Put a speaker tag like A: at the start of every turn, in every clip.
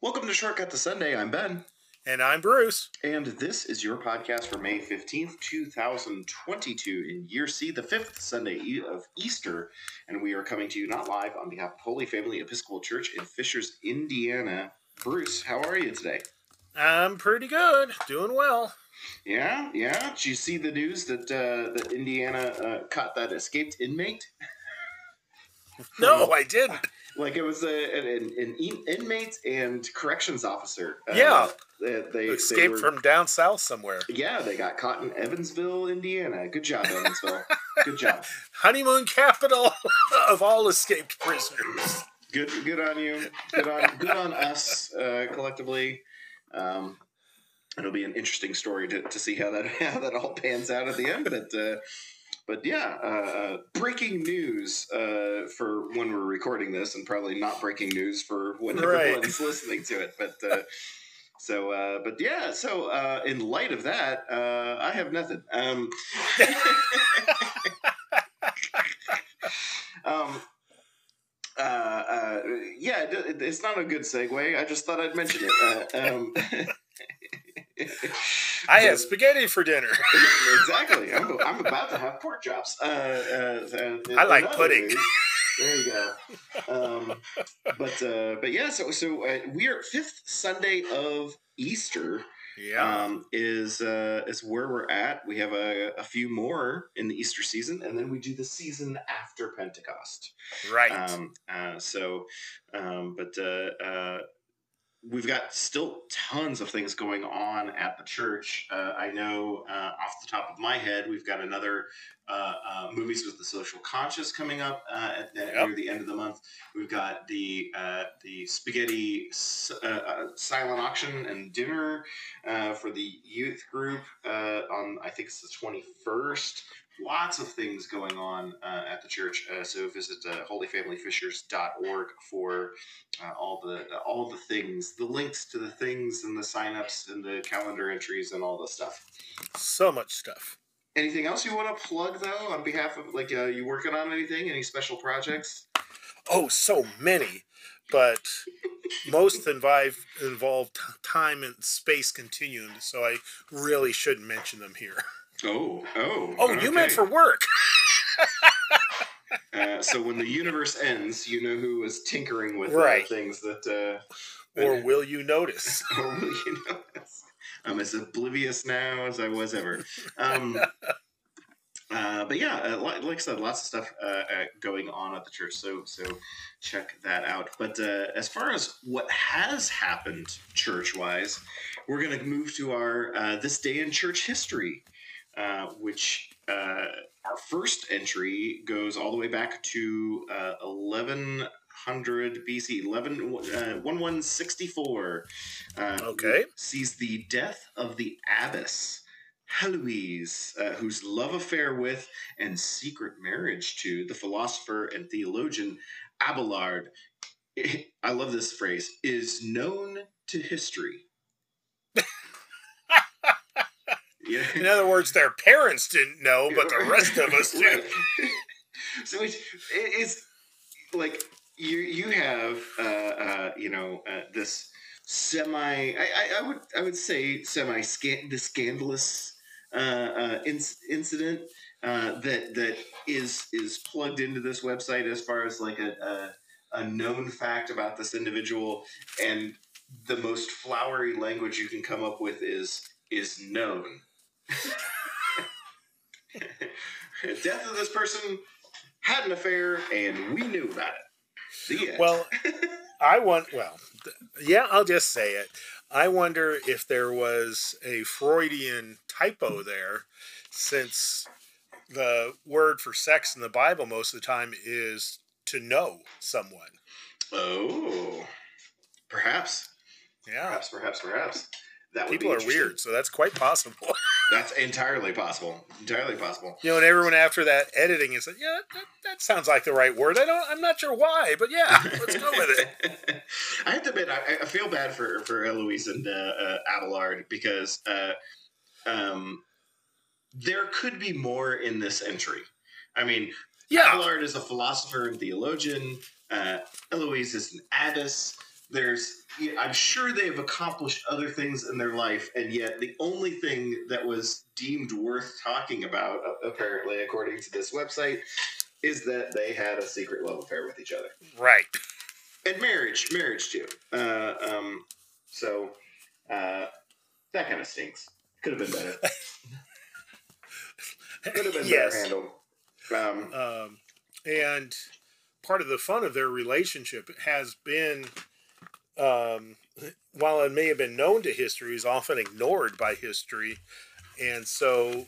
A: Welcome to Shortcut to Sunday. I'm Ben.
B: And I'm Bruce.
A: And this is your podcast for May 15th, 2022, in year C, the fifth Sunday of Easter. And we are coming to you not live on behalf of Holy Family Episcopal Church in Fishers, Indiana. Bruce, how are you today?
B: I'm pretty good. Doing well.
A: Yeah, yeah. Did you see the news that uh, that Indiana uh, caught that escaped inmate?
B: No, I didn't.
A: Like it was a, an, an in- inmate and corrections officer. Uh,
B: Yeah.
A: they, they, they
B: Escaped
A: were-
B: from down south somewhere.
A: Yeah, they got caught in Evansville, Indiana. Good job, Evansville. Good job.
B: Honeymoon capital of all escaped prisoners.
A: Good, good on you. Good on, good on us uh, collectively. Um, it'll be an interesting story to, to see how that how that all pans out at the end. But uh, but yeah, uh, uh, breaking news uh, for when we're recording this, and probably not breaking news for when
B: Right.
A: everyone's listening to it. But uh, so uh, but yeah, so uh, in light of that, uh, I have nothing. Um, um, uh, uh, yeah, it's not a good segue. I just thought I'd mention it. Uh, um,
B: I had spaghetti for dinner.
A: exactly. I'm, I'm about to have pork chops. Uh, uh, uh,
B: I like
A: in
B: pudding.
A: There you go. Um, but uh, but yeah, so so uh, we are fifth Sunday of Easter.
B: Yeah.
A: Um, is uh, is where we're at. We have a, a few more in the Easter season, and then we do the season after Pentecost.
B: right.
A: Um, uh, so, um, but uh, uh, we've got still tons of things going on at the church. Uh, I know uh, off the top of my head, we've got another uh, uh, movies with the social conscious coming up uh, at, at
B: Yep.
A: near the end of the month. We've got the uh, the spaghetti s- uh, uh, silent auction and dinner uh, for the youth group uh, on I think it's the twenty first lots of things going on uh, at the church. Uh, so visit uh, holyfamilyfishers.org for uh, all the all the things, the links to the things and the signups and the calendar entries and all the stuff.
B: so much stuff.
A: Anything else you want to plug though on behalf of like uh, you working on anything? Any special projects?
B: Oh, so many. But most involve, involve time and space continuum, so I really shouldn't mention them here.
A: Oh, oh,
B: Oh, you meant for work.
A: Uh, so when the universe ends, you know who was tinkering with uh,
B: Right.
A: things that. Uh,
B: Or will you notice?
A: or will you notice? I'm as oblivious now as I was ever. Um, uh, but yeah, uh, like, like I said, lots of stuff uh, uh, going on at the church. So so check that out. But uh, as far as what has happened church wise, we're going to move to our uh, this day in church history, uh, which. Uh, our first entry goes all the way back to uh, 1100 BC, 11, uh, 1164. Uh,
B: Okay.
A: Sees the death of the abbess, Heloise, uh, whose love affair with and secret marriage to the philosopher and theologian Abelard, I love this phrase, is known to history. Yeah.
B: In other words, their parents didn't know, but the rest of us do.
A: So it's, it's like you you have uh, uh, you know uh, this semi I, I, I would I would say semi scan the scandalous uh, uh, inc- incident uh, that that is is plugged into this website as far as like a, a a known fact about this individual and the most flowery language you can come up with is is known. Death of this person had an affair, and we knew about it. The end.
B: Well, I want. Well, yeah, I'll just say it. I wonder if there was a Freudian typo there, since the word for sex in the Bible most of the time is to know someone.
A: oh, perhaps,
B: Yeah,
A: perhaps, perhaps, perhaps. That would
B: people are weird, so that's quite possible.
A: That's entirely possible. Entirely possible.
B: You know, and everyone after that editing is like, yeah, that, that sounds like the right word. I don't. I'm not sure why, but yeah, let's go with it.
A: I have to admit, I, I feel bad for for Eloise and uh, uh, Abelard because uh, um, there could be more in this entry. I mean,
B: Yeah,
A: Abelard is a philosopher and theologian. Uh, Eloise is an abbess. There's I'm sure they've accomplished other things in their life, and yet the only thing that was deemed worth talking about, apparently, according to this website, is that they had a secret love affair with each other.
B: Right.
A: And marriage, marriage too. Uh, um, so uh, that kind of stinks. Could have been better. Could have been yes. better handled.
B: Um, um, and part of the fun of their relationship has been, um, while it may have been known to history, is often ignored by history, and so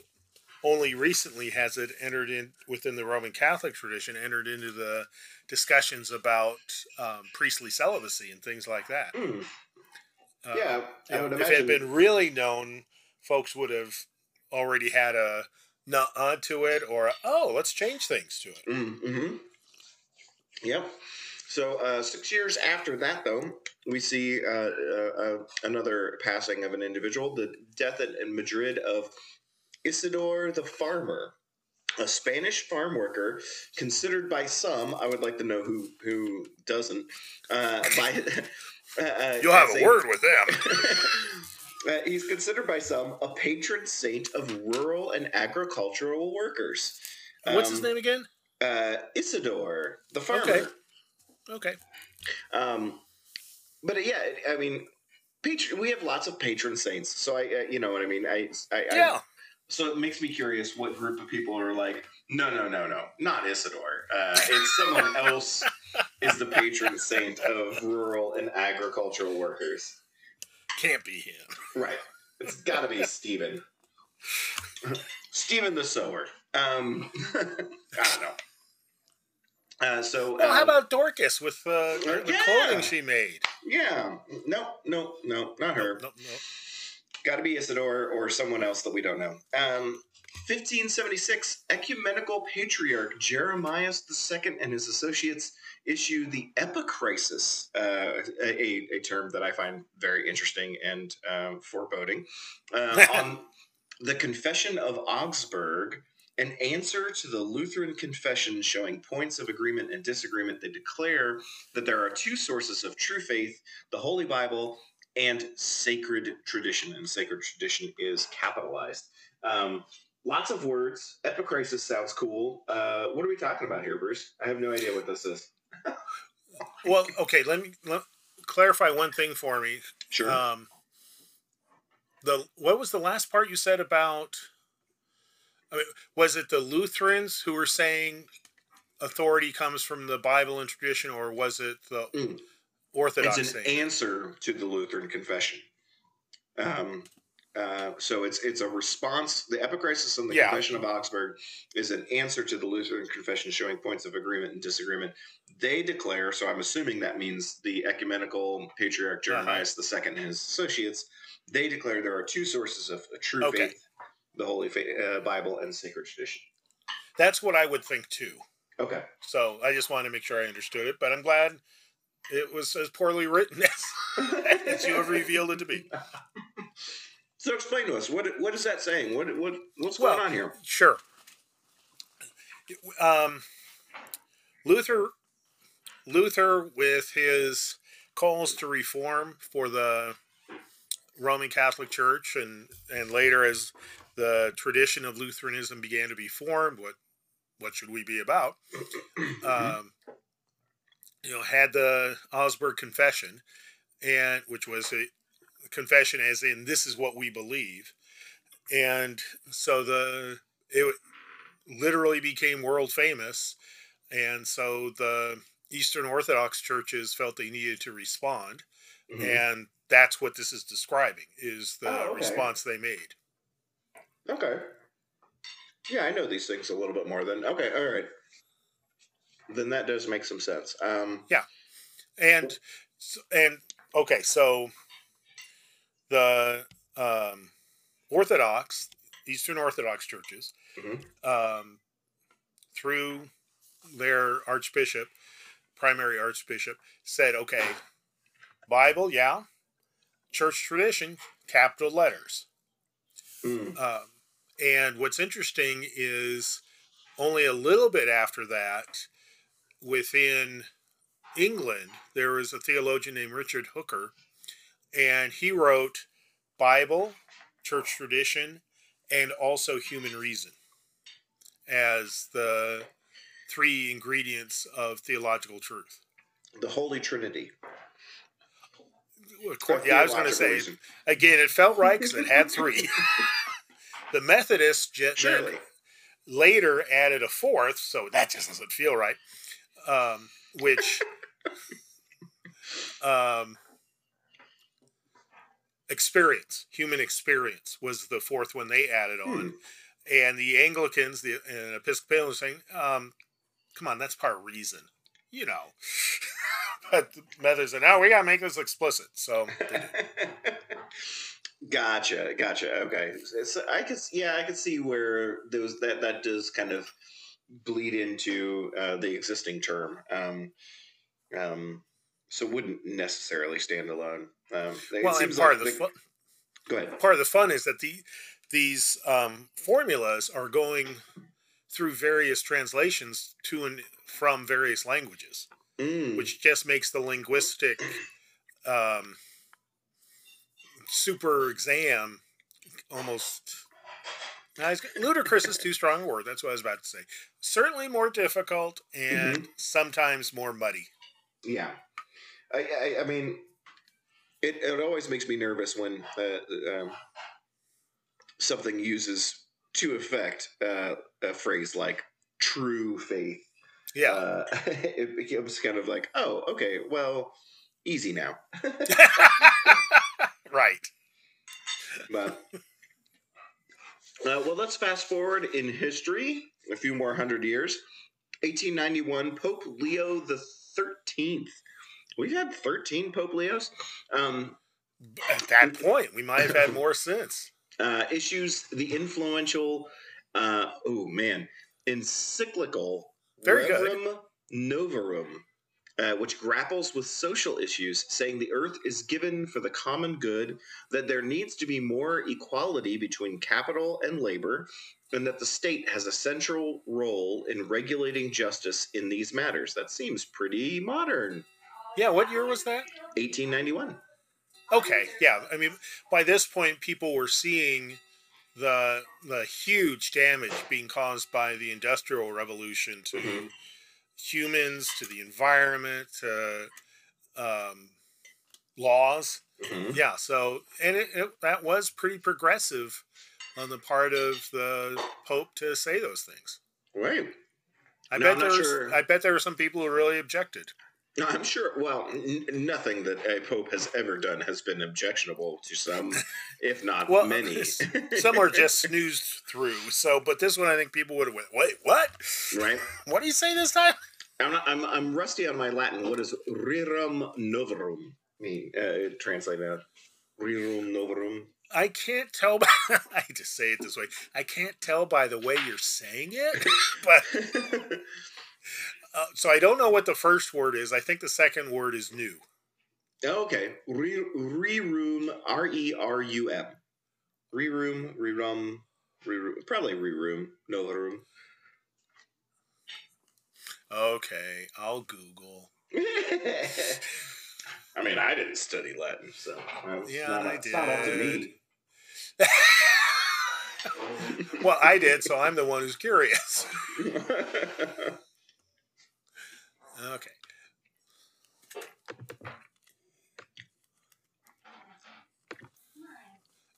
B: only recently has it entered in within the Roman Catholic tradition, entered into the discussions about um, priestly celibacy and things like that.
A: Mm. Uh, yeah,
B: I would if imagine. it had been really known, folks would have already had a not onto it or a, oh, let's change things to it.
A: Mm-hmm. Yep. So uh, six years after that, though, we see uh, uh, uh another passing of an individual, the death in Madrid of Isidore the farmer, a Spanish farm worker considered by some. I would like to know who who doesn't. Uh, by
B: uh, you'll have a, a, word with them.
A: Uh, he's considered by some a patron saint of rural and agricultural workers.
B: What's um, his name again?
A: Uh, Isidore the farmer.
B: Okay. Okay.
A: Um, but yeah, I mean, patron, we have lots of patron saints, so I, you know what I mean. I, I
B: yeah. I,
A: so it makes me curious what group of people are like, no, no, no, no, not Isidore. Uh, it's someone else is the patron saint of rural and agricultural workers.
B: Can't be him.
A: Right. It's got to be Stephen. Stephen the sower. Um, I don't know. Uh, so,
B: well,
A: um,
B: how about Dorcas with uh, the yeah. clothing she made?
A: Yeah, no, no, no, not her.
B: Nope, nope, nope.
A: Got to be Isidore or someone else that we don't know. Um, 1576, ecumenical patriarch Jeremiah II and his associates issue the Epicrisis, uh, a, a term that I find very interesting and um, foreboding, uh, on the Confession of Augsburg, an answer to the Lutheran confession showing points of agreement and disagreement. They declare that there are two sources of true faith the Holy Bible and sacred tradition. And sacred tradition is capitalized. Um, lots of words. Epicrisis sounds cool. Uh, what are we talking about here, Bruce? I have no idea what this is.
B: well, okay. Let me let, clarify one thing for me.
A: Sure. Um,
B: the what was the last part you said about? I mean, was it the Lutherans who were saying authority comes from the Bible and tradition, or was it the mm. Orthodox.
A: It's an answer to the Lutheran confession. Um, uh, so it's it's a response. The Epicrisis and the yeah. Confession of Augsburg is an answer to the Lutheran confession, showing points of agreement and disagreement. They declare. So I'm assuming that means the ecumenical patriarch. Jeremias uh-huh. II and his associates. They declare there are two sources of true okay. faith: the Holy faith, uh, Bible and sacred tradition.
B: That's what I would think too.
A: Okay.
B: So I just wanted to make sure I understood it, but I'm glad it was as poorly written as, as you have revealed it to be.
A: So explain to us what what is that saying? What what what's well, going on here?
B: Sure. Um, Luther Luther with his calls to reform for the Roman Catholic Church and and later as the tradition of Lutheranism began to be formed, what what should we be about? Um, you know, had the Augsburg Confession, and which was a confession as in this is what we believe, and so the it literally became world famous, and so the Eastern Orthodox churches felt they needed to respond, mm-hmm. and that's what this is describing is the oh, okay. response they made.
A: Okay. Yeah, I know these things a little bit more than okay. All right then that does make some sense. Um,
B: yeah, and and okay, so the um, Orthodox, Eastern Orthodox churches, mm-hmm. um, through their archbishop, primary archbishop, said, okay, Bible, yeah, church tradition, capital letters. Mm. Um, and what's interesting is only a little bit after that, within England, there was a theologian named Richard Hooker, and he wrote Bible, church tradition, and also human reason as the three ingredients of theological truth.
A: The Holy Trinity.
B: Course, yeah, I was going to say reason. again. It felt right because it had three. the Methodists
A: Surely.
B: later added a fourth, so that just doesn't feel right. Um, which um, experience, human experience, was the fourth one they added on. Hmm. And the Anglicans, the and Episcopalians, saying, um, "Come on, that's part of reason." You know, but the Methodists said, "No, we gotta make this explicit." So.
A: gotcha, gotcha. Okay, so I could, yeah, I could see where those that that does kind of bleed into uh, the existing term. Um, um, so wouldn't necessarily stand alone. Um,
B: well, and part like
A: of
B: the, fun,
A: go ahead.
B: Part of the fun is that the these um, formulas are going through various translations to and from various languages,
A: mm.
B: which just makes the linguistic um, super exam almost ludicrous is too strong a word. That's what I was about to say. Certainly more difficult and mm-hmm. sometimes more muddy.
A: Yeah, I, I, I mean, it, it always makes me nervous when uh, um, something uses to effect uh, a phrase like "true faith."
B: Yeah,
A: uh, it becomes kind of like, oh, okay, well, easy now.
B: right.
A: But uh, well, let's fast forward in history a few more hundred years. 1891, Pope Leo the Thirteenth. We've had 13 Pope Leos. Um,
B: At that point, we might have had more since.
A: Uh, issues the influential, uh, oh man, encyclical
B: Very Rerum good.
A: Novarum, uh, which grapples with social issues, saying the earth is given for the common good, that there needs to be more equality between capital and labor, and that the state has a central role in regulating justice in these matters. That seems pretty modern.
B: Yeah, what year was that?
A: 1891.
B: Okay, yeah. I mean, by this point, people were seeing the the huge damage being caused by the industrial revolution to mm-hmm. humans, to the environment, to um, laws. Mm-hmm. Yeah. So, and it, it, that was pretty progressive on the part of the Pope to say those things.
A: Right.
B: I no, bet there was, sure. I bet there were some people who really objected.
A: I'm sure. Well, n- nothing that a pope has ever done has been objectionable to some, if not well, many.
B: some are just snoozed through. So, but this one, I think people would have went, "Wait, what?
A: Right?
B: what do you say this time?"
A: I'm, not, I'm I'm rusty on my Latin. What does rerum novarum mean? Uh, translate that. Rerum novarum.
B: I can't tell. By, I just say it this way. I can't tell by the way you're saying it, but uh, so I don't know what the first word is. I think the second word is new.
A: Okay, re room rerum R E R U M, rerum rerum rerum probably rerum novarum.
B: Okay, I'll Google.
A: I mean, I didn't study Latin, so
B: yeah, not, I did. Not up to me. well, I did, so I'm the one who's curious. Okay.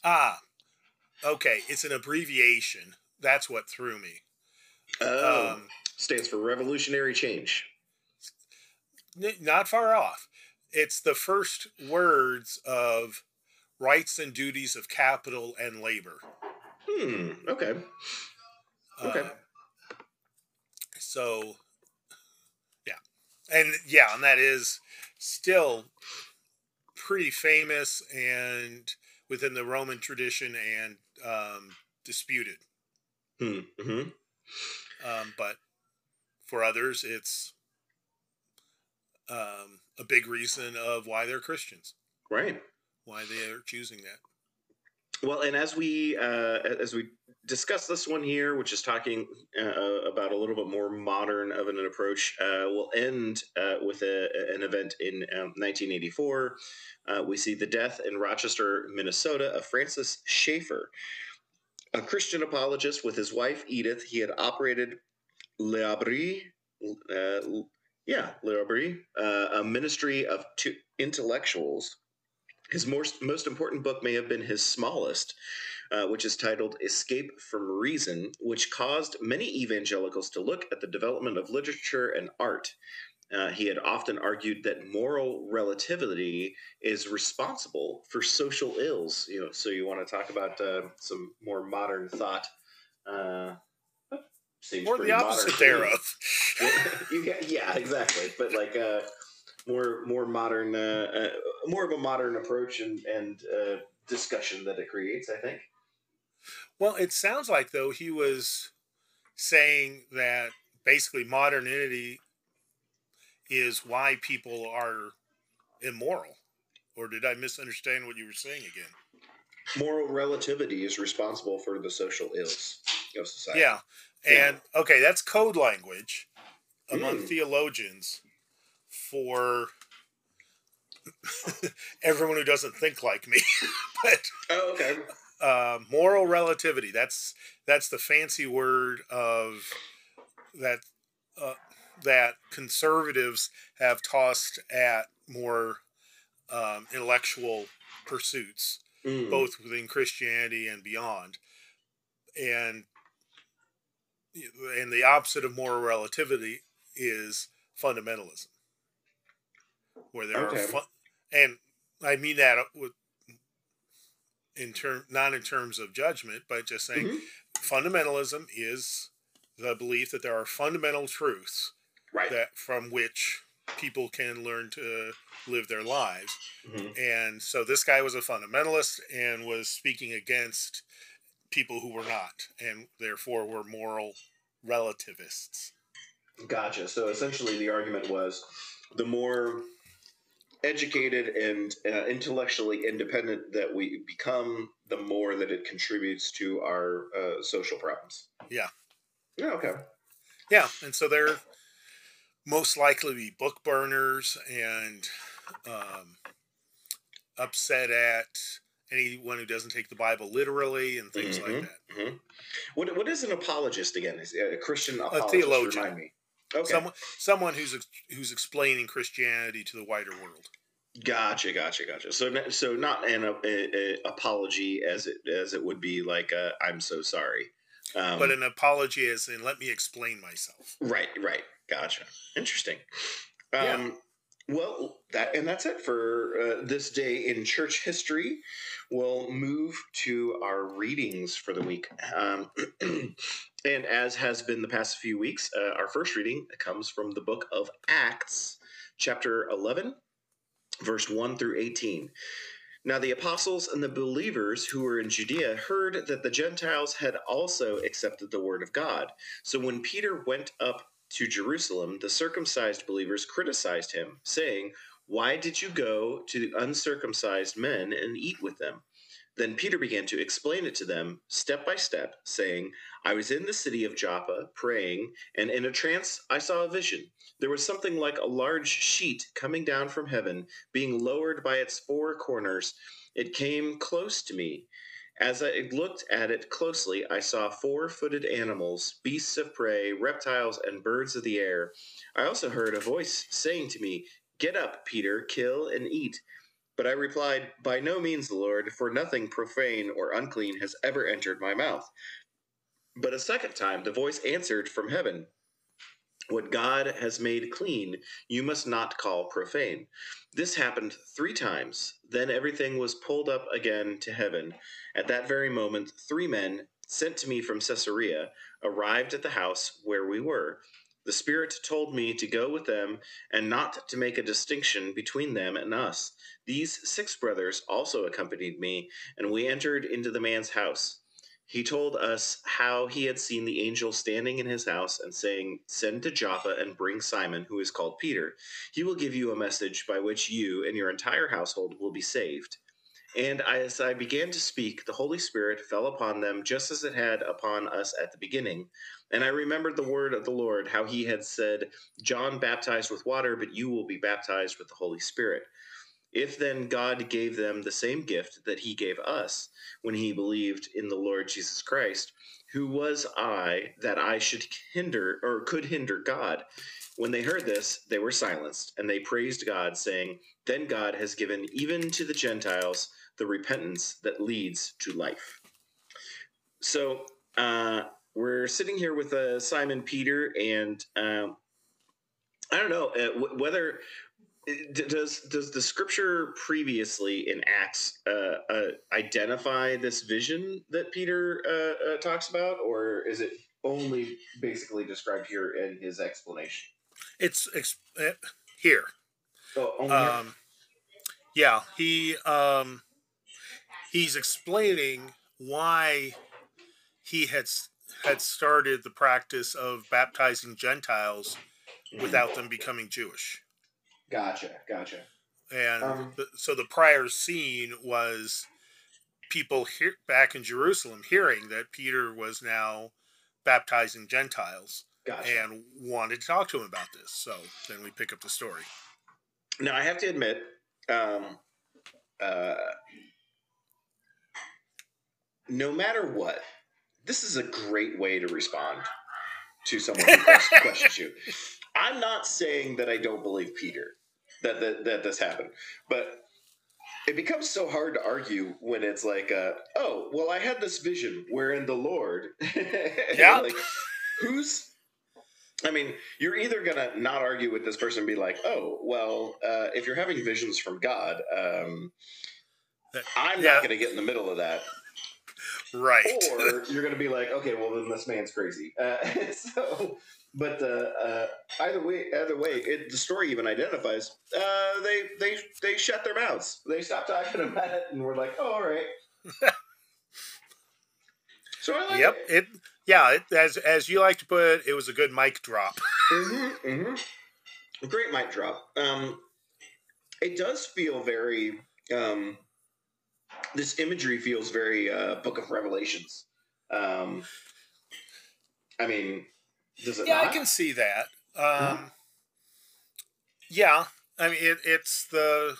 B: Ah, okay. It's an abbreviation. That's what threw me.
A: Oh, um, stands for revolutionary change.
B: N- not far off. It's the first words of rights and duties of capital and labor.
A: Hmm. Okay. Okay. Uh,
B: so and yeah, and that is still pretty famous and within the Roman tradition and um, disputed.
A: Hmm, mm-hmm.
B: Um, but for others, it's um, a big reason of why they're Christians.
A: Right.
B: Why they are choosing that.
A: Well, and as we uh, as we discuss this one here, which is talking uh, about a little bit more modern of an approach, uh, we'll end uh, with a, an event in um, 1984. Uh, we see the death in Rochester, Minnesota, of Francis Schaeffer, a Christian apologist with his wife Edith. He had operated L'Abri, uh, yeah, L'Abri, a ministry of intellectuals his most, most important book may have been his smallest, uh, which is titled Escape from Reason, which caused many evangelicals to look at the development of literature and art. Uh, he had often argued that moral relativity is responsible for social ills. You know, so you want to talk about uh, some more modern thought. Uh,
B: seems or the opposite thereof.
A: yeah, yeah, exactly. But like, uh, more more modern, uh, uh, more of a modern approach and and uh, discussion that it creates. I think.
B: Well, it sounds like though he was saying that basically modernity is why people are immoral. Or did I misunderstand what you were saying again?
A: Moral relativity is responsible for the social ills of society.
B: Yeah. And yeah. okay, that's code language among mm. theologians for everyone who doesn't think like me. but
A: oh, okay.
B: Uh, moral relativity. That's that's the fancy word of that uh, that conservatives have tossed at more um, intellectual pursuits, mm. both within Christianity and beyond. And and the opposite of moral relativity is fundamentalism where there okay. are fun, and I mean that with in term not in terms of judgment, but just saying mm-hmm. fundamentalism is the belief that there are fundamental truths
A: right.
B: that from which people can learn to live their lives. Mm-hmm. And so this guy was a fundamentalist and was speaking against people who were not, and therefore were moral relativists.
A: Gotcha. So essentially, the argument was the more educated and uh, intellectually independent that we become, the more that it contributes to our uh, social problems.
B: Yeah.
A: Yeah. Okay.
B: Yeah, and so they're most likely be book burners and um, upset at anyone who doesn't take the Bible literally and things mm-hmm, like that.
A: Mm-hmm. What What is an apologist again? Is a Christian apologist?
B: A theologian. Remind me. Okay. Someone, someone who's who's explaining Christianity to the wider world.
A: Gotcha, gotcha, gotcha. So, so not an a, a, apology as it as it would be like i am so sorry,
B: um, but an apology as in let me explain myself.
A: Right, right. Gotcha. Interesting. Um, yeah. Well, that and that's it for uh, this day in church history. We'll move to our readings for the week. Um, and as has been the past few weeks, uh, our first reading comes from the book of Acts, chapter 11, verse 1 through 18. Now the apostles and the believers who were in Judea heard that the Gentiles had also accepted the word of God. So when Peter went up to Jerusalem, the circumcised believers criticized him, saying, Why did you go to the uncircumcised men and eat with them? Then Peter began to explain it to them step by step, saying, I was in the city of Joppa praying, and in a trance I saw a vision. There was something like a large sheet coming down from heaven, being lowered by its four corners. It came close to me as I looked at it closely, I saw four footed animals, beasts of prey, reptiles, and birds of the air. I also heard a voice saying to me, Get up, Peter, kill and eat. But I replied, By no means, Lord, for nothing profane or unclean has ever entered my mouth. But a second time the voice answered from heaven, what God has made clean, you must not call profane. This happened three times. Then everything was pulled up again to heaven. At that very moment, three men, sent to me from Caesarea, arrived at the house where we were. The Spirit told me to go with them and not to make a distinction between them and us. These six brothers also accompanied me, and we entered into the man's house. He told us how he had seen the angel standing in his house and saying, Send to Joppa and bring Simon, who is called Peter. He will give you a message by which you and your entire household will be saved. And as I began to speak, the Holy Spirit fell upon them just as it had upon us at the beginning. And I remembered the word of the Lord, how he had said, John baptized with water, but you will be baptized with the Holy Spirit. If then God gave them the same gift that he gave us when he believed in the Lord Jesus Christ, who was I that I should hinder or could hinder God? When they heard this, they were silenced, and they praised God, saying, Then God has given even to the Gentiles the repentance that leads to life. So uh, we're sitting here with uh, Simon Peter, and um, I don't know uh, whether does does the scripture previously in Acts uh, uh, identify this vision that Peter uh, uh talks about, or is it only basically described here in his explanation?
B: It's uh, here.
A: Oh,
B: um, yeah, he um, he's explaining why he had had started the practice of baptizing Gentiles mm-hmm. without them becoming Jewish.
A: Gotcha, gotcha.
B: And um, the, so the prior scene was people here back in Jerusalem hearing that Peter was now baptizing Gentiles gotcha. and wanted to talk to him about this. So then we pick up the story.
A: Now I have to admit, um, uh, no matter what, this is a great way to respond to someone who questions you. I'm not saying that I don't believe Peter that that, that this happened. But it becomes so hard to argue when it's like, uh, oh, well, I had this vision wherein the Lord, yeah, like who's. I mean, you're either gonna not argue with this person and be like, "Oh, well, uh, if you're having visions from God, um, I'm yeah. not gonna get in the middle of that."
B: Right.
A: Or you're gonna be like, "Okay, well, then this man's crazy." Uh, so but uh, uh, either way, either way, it, the story even identifies uh, they they they shut their mouths. They stopped talking about it, and we're like, "Oh, all right." so I like
B: yep,
A: it.
B: it yeah, it, as as you like to put it, it was a good mic drop.
A: mm-hmm, mm-hmm. Great mic drop. Um, it does feel very. Um, this imagery feels very uh, Book of Revelations. Um, I mean, does it?
B: Yeah,
A: not?
B: I can see that. Um, hmm. Yeah, I mean it, it's the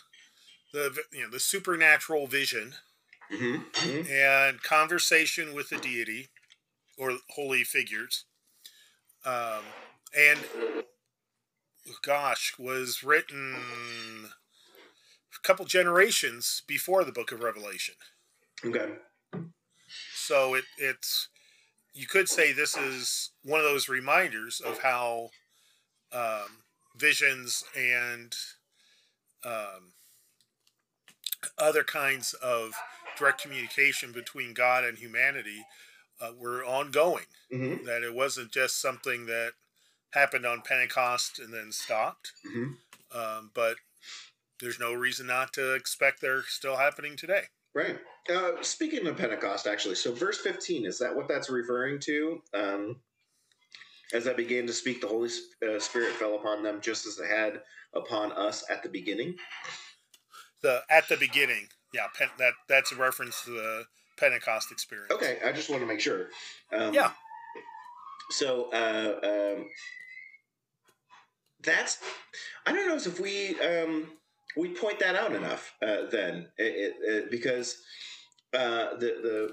B: the you know the supernatural vision mm-hmm. Mm-hmm. and conversation with the deity or holy figures, um, and gosh, was written a couple generations before the Book of Revelation.
A: Okay.
B: So it it's you could say this is one of those reminders of how um, visions and um, other kinds of direct communication between God and humanity uh, were ongoing. Mm-hmm. That it wasn't just something that happened on Pentecost and then stopped, mm-hmm. um, but there's no reason not to expect they're still happening today.
A: Right. Uh, speaking of Pentecost, actually, so verse 15, is that what that's referring to? Um, as I began to speak, the Holy uh, Spirit fell upon them just as it had upon us at the beginning.
B: The at the beginning, yeah, pen, that that's a reference to the Pentecost experience.
A: Okay, I just want to make sure.
B: Um, yeah.
A: So uh, um, that's I don't know if we um, we point that out enough uh, then it, it, because uh, the the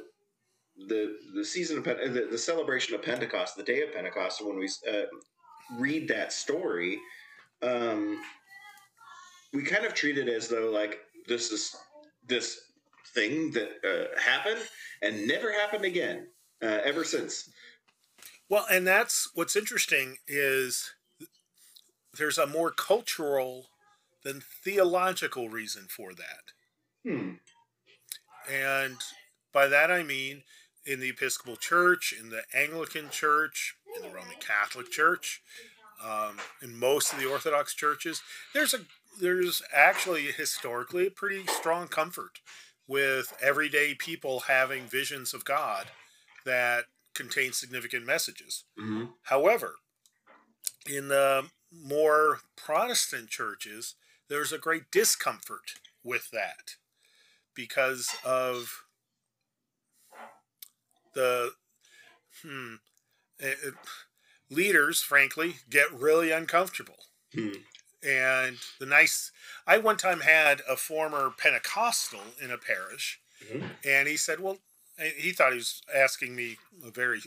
A: the the season of Pente- the, the celebration of Pentecost, the day of Pentecost, when we uh, read that story, um, we kind of treat it as though like this is this thing that uh, happened and never happened again uh, ever since.
B: Well, and that's what's interesting is there's a more cultural than theological reason for that.
A: Hmm.
B: And by that I mean in the Episcopal Church, in the Anglican Church, in the Roman Catholic Church, um, in most of the Orthodox churches, there's a there's actually historically a pretty strong comfort with everyday people having visions of God that contain significant messages.
A: Mm-hmm.
B: However, in the more Protestant churches, there's a great discomfort with that because of the hmm, it, it, leaders, frankly, get really uncomfortable.
A: Hmm.
B: And the nice, I one time had a former Pentecostal in a parish,
A: Mhm.
B: and he said, Well, he thought he was asking me a very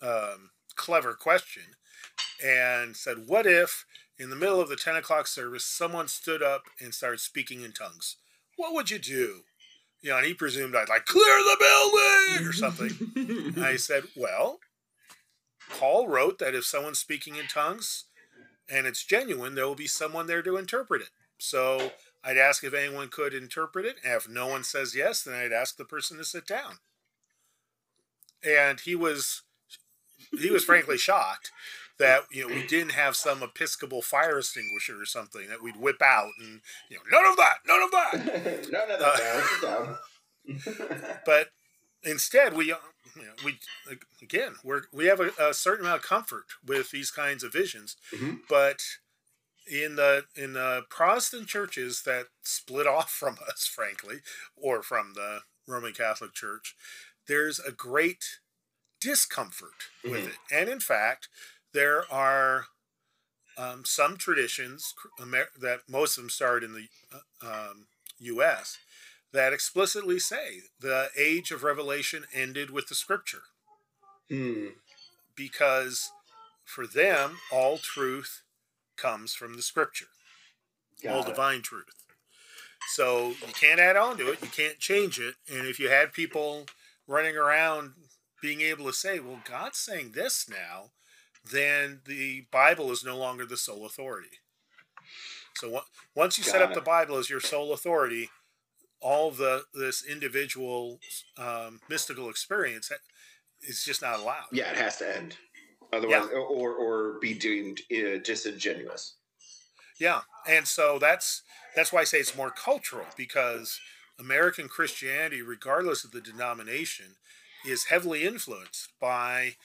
B: um, clever question and said, What if in the middle of the 10 o'clock service someone stood up and started speaking in tongues? What would you do? You know, and he presumed I'd like clear the building or something. And I said, Well, Paul wrote that if someone's speaking in tongues and it's genuine, there will be someone there to interpret it. So I'd ask if anyone could interpret it. And if no one says yes, then I'd ask the person to sit down. And he was he was frankly shocked that you know we didn't have some Episcopal fire extinguisher or something that we'd whip out and you know none of that, none of that.
A: no, no, no,
B: Uh,
A: no, sit down.
B: but instead we uh, you know, we again we're we have a, a certain amount of comfort with these kinds of visions
A: Mhm.
B: but in the in the protestant churches that split off from us frankly or from the roman catholic church there's a great discomfort with
A: Mhm.
B: it and in fact there are um, some traditions Amer- that most of them started in the uh, um, us that explicitly say the age of revelation ended with the scripture
A: Hmm.
B: because for them all truth comes from the scripture all
A: it.
B: divine truth so you can't add on to it you can't change it and if you had people running around being able to say well god's saying this now then the bible is no longer the sole authority so once you set
A: Got
B: up the bible as your sole authority all the this individual um, mystical experience is just not allowed
A: Yeah, it has to end. Otherwise, or or be deemed uh, disingenuous.
B: Yeah, and so that's that's why I say it's more cultural because American Christianity, regardless of the denomination, is heavily influenced by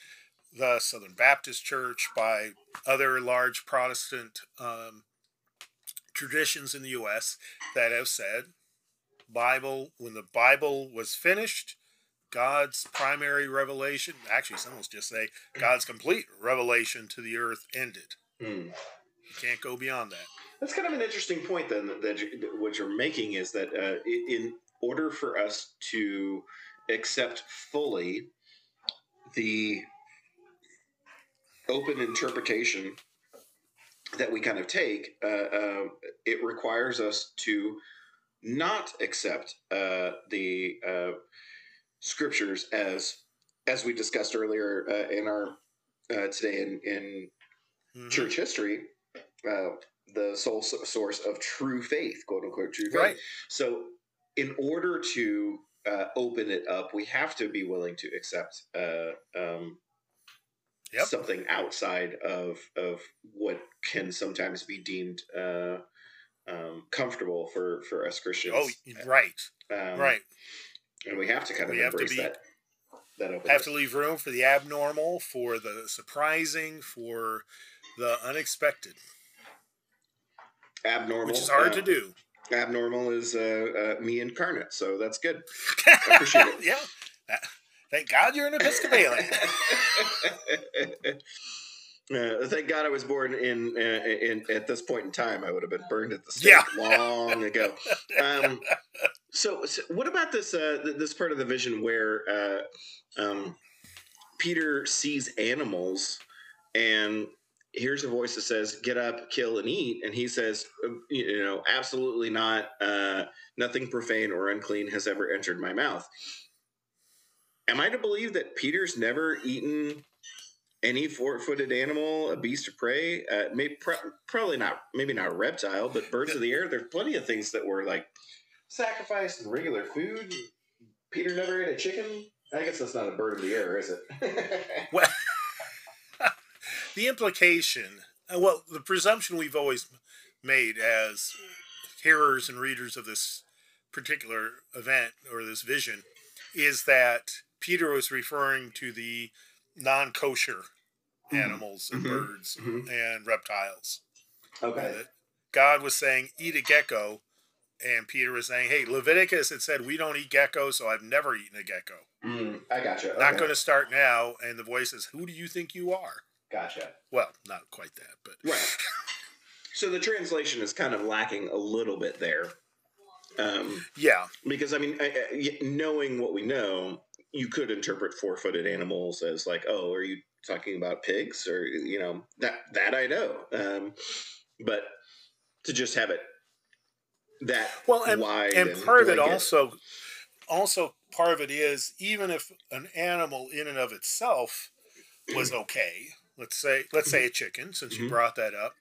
B: the Southern Baptist Church, by other large Protestant um, traditions in the U.S. that have said, Bible when the Bible was finished. God's primary revelation, actually, some will just say God's complete revelation to the earth ended.
A: Hmm.
B: You can't go beyond that.
A: That's kind of an interesting point. Then that, that you- that what you're making is that uh, in order for us to accept fully the open interpretation that we kind of take, uh, uh, it requires us to not accept uh, the uh, scriptures as as we discussed earlier uh, in our uh, today in, in
B: Mhm.
A: church history, uh, the sole source of true faith, quote unquote, true faith.
B: Right.
A: So, in order to uh, open it up, we have to be willing to accept uh, um,
B: Yep.
A: something outside of of what can sometimes be deemed uh, um, comfortable for for us Christians.
B: Oh, right,
A: um,
B: right.
A: And we have to kind of
B: We have to
A: embrace
B: be-
A: that. That openness.
B: Have to leave room for the abnormal, for the surprising, for the unexpected,
A: abnormal,
B: which is hard
A: uh,
B: to do.
A: Abnormal is uh, uh, me incarnate, so that's good. appreciate it.
B: yeah. Thank God you're an Episcopalian.
A: Uh, thank God I was born in, uh, in at this point in time. I would have been burned at the stake
B: Yeah.
A: long ago. Um, so, so, what about this uh, th- this part of the vision where uh, um, Peter sees animals and hears a voice that says, "Get up, kill, and eat," and he says, "You know, absolutely not. Uh, nothing profane or unclean has ever entered my mouth." Am I to believe that Peter's never eaten any four-footed animal, a beast of prey? Uh, maybe pro- probably not. Maybe not a reptile, but birds of the air. There's plenty of things that were like sacrificed and regular food. Peter never ate a chicken. I guess that's not a bird of the air, is it?
B: well, the implication, uh, well, the presumption we've always made as hearers and readers of this particular event or this vision is that Peter was referring to the non kosher
A: Mhm.
B: animals and
A: Mhm.
B: birds
A: Mhm.
B: and reptiles.
A: okay.
B: that God was saying, eat a gecko, and Peter was saying, "Hey, Leviticus had said we don't eat gecko, so I've never eaten a gecko.
A: Mm, I gotcha.
B: Not
A: Okay.
B: going to start now." And the voice says, "Who do you think you are?"
A: Gotcha.
B: Well, not quite that, but
A: Right. So the translation is kind of lacking a little bit there. Um,
B: yeah,
A: because I mean, I, I- y- knowing what we know, you could interpret four-footed animals as like, oh, are you talking about pigs, or you know, that that I know. Um, but to just have it that
B: well, and
A: wide
B: and part of it also, also part of it is even if an animal in and of itself was okay, let's say let's say a chicken, since you
A: Mhm.
B: brought that up,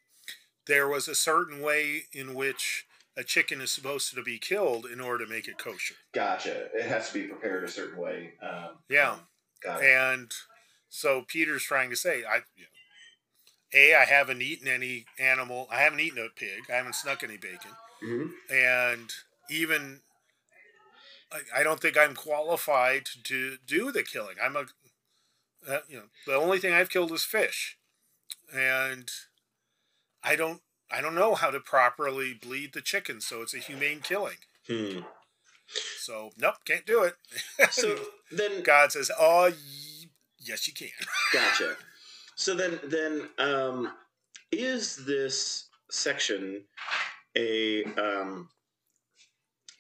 B: there was a certain way in which a chicken is supposed to be killed in order to make it kosher.
A: Gotcha. It has to be prepared a certain way. Um,
B: Yeah.
A: Got it.
B: And so Peter's trying to say, I, you know, a, I haven't eaten any animal. I haven't eaten a pig. I haven't snuck any bacon,
A: Mhm.
B: and even I, I don't think I'm qualified to do the killing. I'm a, uh, you know, the only thing I've killed is fish, and I don't. I don't know how to properly bleed the chicken, so it's a humane killing.
A: Hmm.
B: So nope, can't do it.
A: So then,
B: God says, "Oh, yes, you can."
A: Gotcha. So then, then um, is this section a um,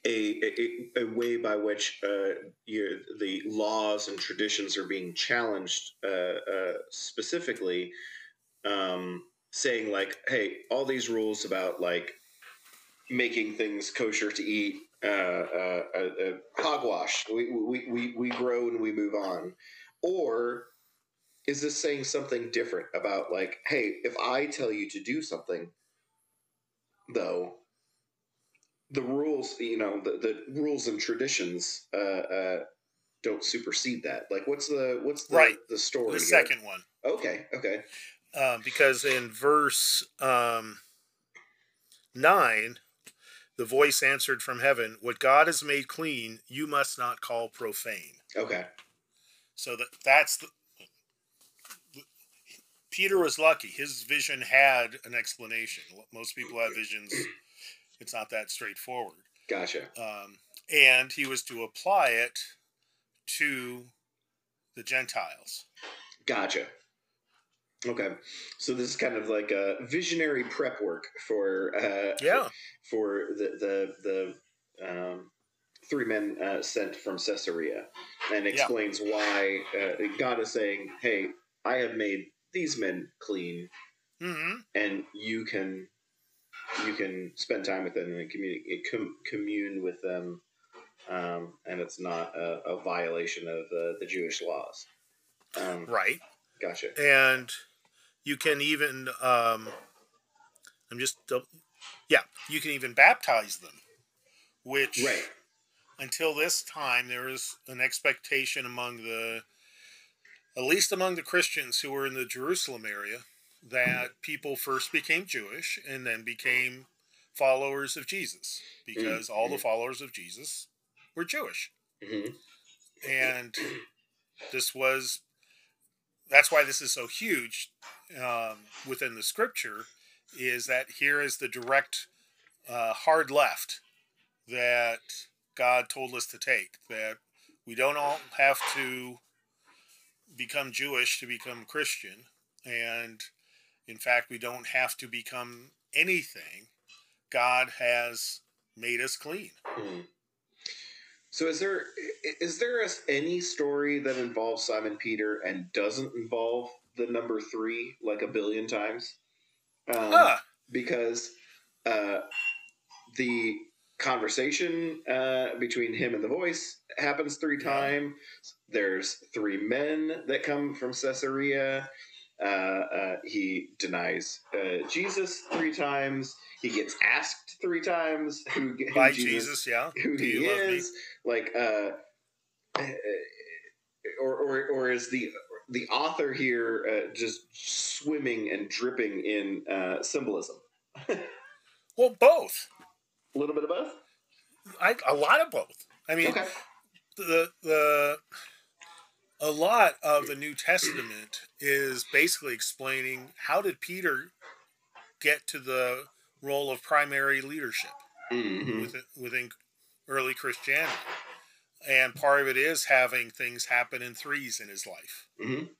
A: a, a, a way by which uh, the laws and traditions are being challenged uh, uh, specifically, um, saying like, hey, all these rules about like making things kosher to eat, uh, uh, uh, uh, hogwash, we, we, we, we grow and we move on, or is this saying something different about like hey if i tell you to do something though the rules you know the, the rules and traditions uh, uh, don't supersede that like what's the what's the,
B: Right.
A: the story
B: The
A: here?
B: second one.
A: okay okay
B: um, because in verse um, 9 the voice answered from heaven what god has made clean you must not call profane.
A: Okay.
B: So that that's the peter was lucky. His vision had an explanation. Most people have visions it's not that straightforward.
A: Gotcha.
B: Um, and he was to apply it to the gentiles.
A: Gotcha okay. So this is kind of like a visionary prep work for uh
B: yeah.
A: for the the the um, three men uh, sent from Caesarea, and explains why uh, God is saying, "Hey, I have made these men clean,
B: hmm
A: and you can you can spend time with them and commune com- commune with them, um, and it's not a, a violation of uh, the Jewish laws." Um,
B: right.
A: Gotcha.
B: and you can even um i'm just yeah you can even baptize them which
A: Right.
B: until this time there is an expectation among the at least among the christians who were in the jerusalem area that people first became jewish and then became followers of jesus because all the followers of jesus were jewish.
A: Hmm
B: and this was that's why this is so huge um, within the scripture is that here is the direct uh, hard left that god told us to take that we don't all have to become jewish to become christian. And in fact we don't have to become anything. God has made us clean.
A: Hmm. So is there is there any story that involves Simon Peter and doesn't involve the number three like a billion times? Um,
B: ah,
A: Because uh, the conversation uh, between him and the voice happens three times. There's three men that come from Caesarea. Uh, uh, he denies uh, Jesus three times. He gets asked three times who, who
B: by
A: Jesus
B: jesus yeah
A: who
B: Do
A: he
B: you love me?
A: is, like, uh, uh, or, or or is the the author here uh, just swimming and dripping in uh, symbolism?
B: well both
A: A little bit of both.
B: I, a lot of both. I mean,
A: Okay.
B: the the a lot of the New Testament is basically explaining how did Peter get to the role of primary leadership.
A: Mhm.
B: within, within early Christianity. And part of it is having things happen in threes in his life,
A: Mhm.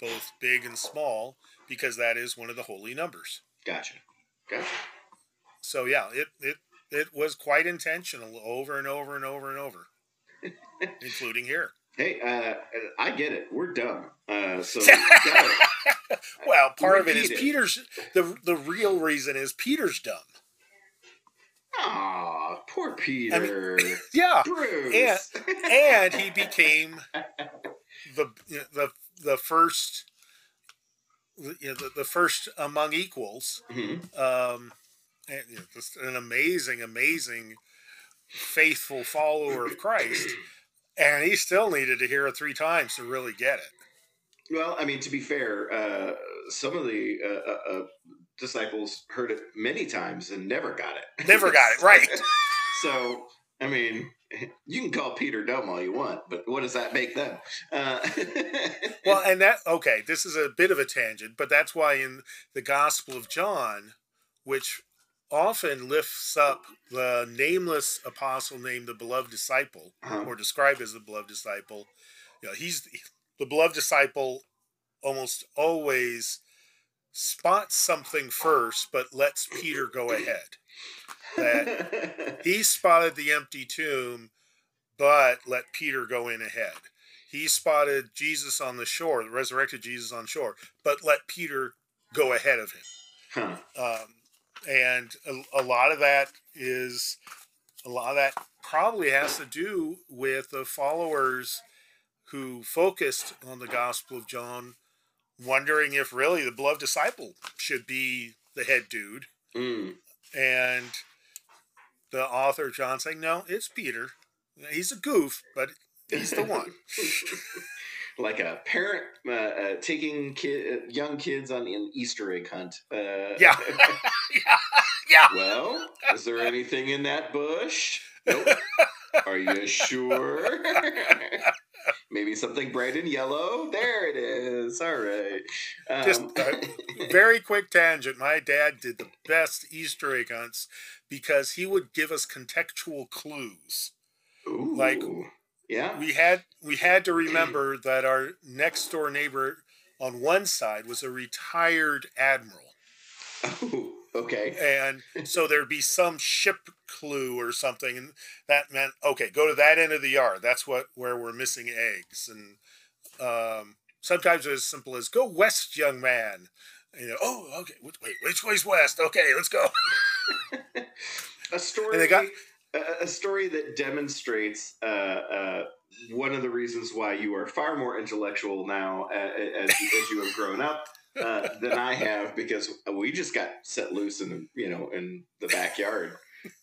B: both big and small, because that is one of the holy numbers.
A: Gotcha. Gotcha.
B: So yeah, it it it was quite intentional over and over and over and over, including here.
A: Hey, uh, I get it. We're dumb. Uh, so.
B: Well, part of it is
A: it.
B: Peter's. the The real reason is Peter's dumb.
A: Poor Peter.
B: Yeah,
A: Bruce.
B: and he became the the the first you know, the, the first among equals
A: Mhm.
B: um and, you know, just an amazing amazing faithful follower of christ and he still needed to hear it three times to really get it
A: Well, I mean, to be fair, uh, some of the uh, uh, uh, disciples heard it many times and never got it.
B: never got it right
A: So, I mean, you can call Peter dumb all you want, but what does that make them? Uh,
B: well and that okay this is a bit of a tangent but that's why in the gospel of john which often lifts up the nameless apostle named the beloved disciple
A: uh-huh.
B: or described as the beloved disciple you know he's the beloved disciple almost always spots something first but lets peter go ahead. That he spotted the empty tomb but let peter go in ahead. He spotted jesus on the shore the resurrected jesus on shore but let peter go ahead of him.
A: Huh.
B: um, and a, a lot of that is a lot of that probably has to do with the followers who focused on the gospel of john wondering if really the beloved disciple should be the head dude
A: Mm.
B: and the author john saying no it's peter he's a goof but he's the one
A: like a parent uh, uh, taking kid, uh, young kids on an Easter egg hunt. Uh,
B: Yeah. yeah
A: well, is there anything in that bush? Nope. Are you sure? Maybe something bright and yellow. There it is. All right. Um,
B: Just a very quick tangent. My dad did the best Easter egg hunts because he would give us contextual clues.
A: Ooh,
B: like-
A: yeah.
B: We had we had to remember that our next door neighbor on one side was a retired admiral.
A: Oh, okay.
B: And so there'd be some ship clue or something, and that meant okay, go to that end of the yard. That's what where we're missing eggs. And um, sometimes it was as simple as go west, young man. And, you know, oh, okay. Wait, wait, which way's west? Okay, let's go.
A: a story
B: And they got-
A: a, a story that demonstrates uh, uh, one of the reasons why you are far more intellectual now uh, as, as you have grown up uh, than I have because we just got set loose in the you know in the backyard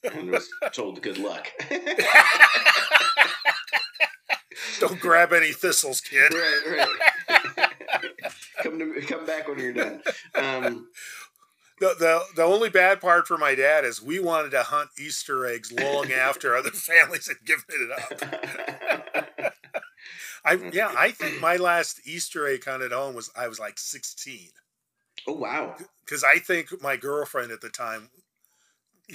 A: and was told good luck.
B: Don't grab any thistles, kid.
A: right, right. come to come back when you're done. Um,
B: The, the the only bad part for my dad is we wanted to hunt Easter eggs long after other families had given it up. I yeah, I think my last Easter egg hunt at home was I was like sixteen.
A: oh wow!
B: because I think my girlfriend at the time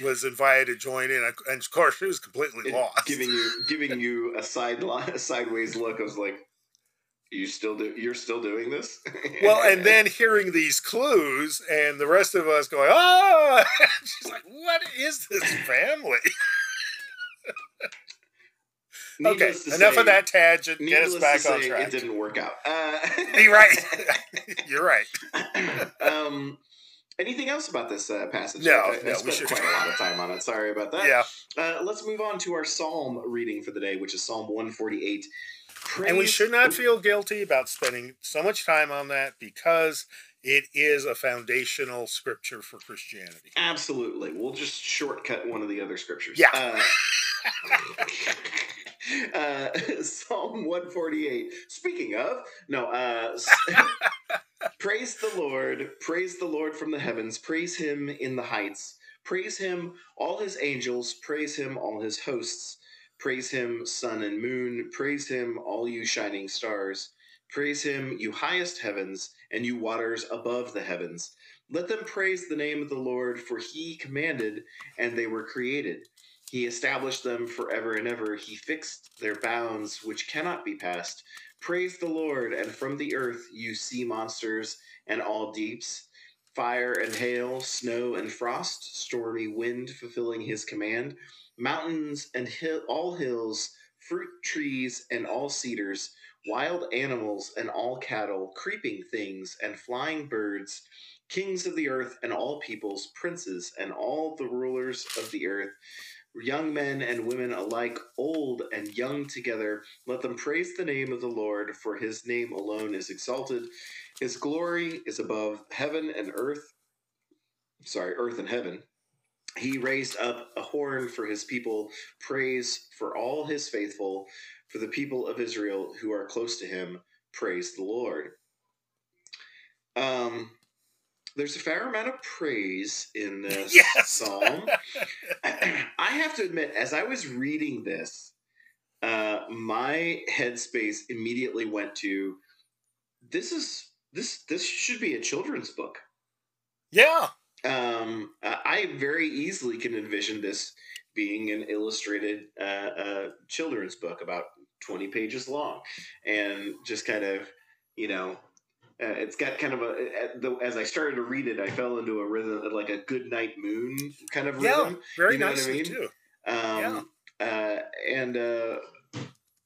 B: was invited to join in, and of course she was completely
A: It-
B: lost.
A: giving you giving you a side a sideways look. I was like, "You still do? You're still doing this?"
B: well, and then hearing these clues, and the rest of us going, "Oh!" She's like, "What is this family?" Okay, enough
A: say-
B: of that tangent. Get us back
A: to
B: on
A: say,
B: track.
A: It didn't work out. Uh,
B: You're right. You're right.
A: um, anything else about this uh, passage?
B: No,
A: I, I
B: no, we
A: spent
B: should-
A: quite a lot of time on it. Sorry about that.
B: Yeah,
A: Uh, let's move on to our psalm reading for the day, which is Psalm 148.
B: and we should not feel guilty about spending so much time on that because it is a foundational scripture for Christianity.
A: Absolutely. We'll just shortcut one of the other scriptures.
B: Yeah.
A: Uh, uh, Psalm 148. Speaking of, no, uh, praise the Lord. Praise the Lord from the heavens. Praise him in the heights. Praise him, all his angels. Praise him, all his hosts. Praise him, sun and moon. Praise him, all you shining stars. Praise him, you highest heavens, and you waters above the heavens. Let them praise the name of the Lord, for he commanded, and they were created. He established them forever and ever. He fixed their bounds, which cannot be passed. Praise the Lord, and from the earth, you sea monsters and all deeps, fire and hail, snow and frost, stormy wind fulfilling his command, mountains and hill, all hills, fruit trees and all cedars, wild animals and all cattle, creeping things and flying birds, kings of the earth and all peoples, princes and all the rulers of the earth young men and women alike, old and young together. Let them praise the name of the Lord, for his name alone is exalted. His glory is above heaven and earth. Sorry, earth and heaven. He raised up a horn for his people, praise for all his faithful, for the people of Israel who are close to him. Praise the Lord. Um, there's a fair amount of praise in this yes. psalm. I have to admit, as I was reading this, uh, my headspace immediately went to this is this this should be a children's book.
B: Yeah.
A: Um, I very easily can envision this being an illustrated uh, uh, children's book about 20 pages long and just kind of you know uh, it's got kind of a as I started to read it, I fell into a rhythm like a good night moon kind of rhythm.
B: Yeah, very you know nicely I mean? too.
A: Um, yeah. Uh, and uh,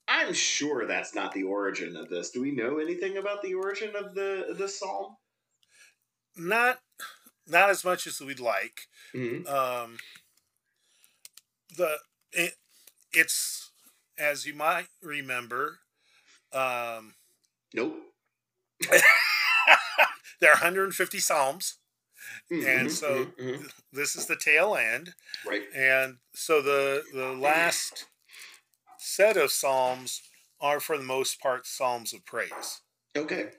A: I'm sure that's not the origin of this. Do we know anything about the origin of the the psalm?
B: Not not as much as we'd like. Mm-hmm. Um, the it, it's as you might remember. Um,
A: nope.
B: there are 150 psalms. Mm-hmm, and so mm-hmm, mm-hmm. this is the tail end.
A: Right.
B: And so the the last set of psalms are for the most part psalms of praise.
A: Okay.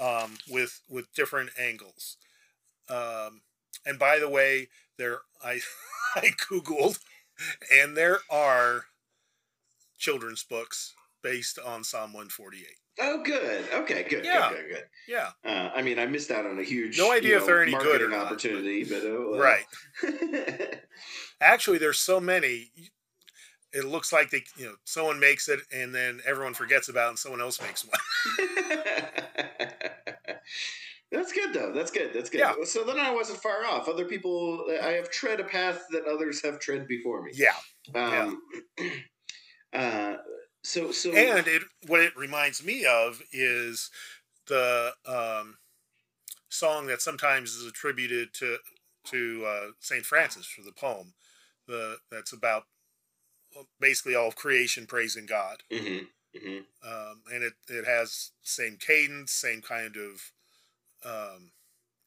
B: Um, with with different angles. Um, and by the way, there I I googled and there are children's books based on Psalm 148.
A: Oh, good. Okay, good. Yeah. Good, good, good.
B: Yeah.
A: Uh, I mean, I missed out on a huge
B: no idea
A: you
B: know, if they're any
A: good
B: or
A: not, opportunity, but, oh,
B: well. right. Actually, there's so many. It looks like they, you know, someone makes it and then everyone forgets about it and someone else makes one.
A: That's good though. That's good. That's good.
B: Yeah.
A: So then I wasn't far off. Other people, I have tread a path that others have tread before me.
B: Yeah.
A: Um, yeah. Uh, so so
B: and it what it reminds me of is the um, song that sometimes is attributed to to uh, Saint Francis for the poem, the that's about basically all of creation praising God,
A: mm-hmm. Mm-hmm.
B: Um, and it it has same cadence, same kind of um,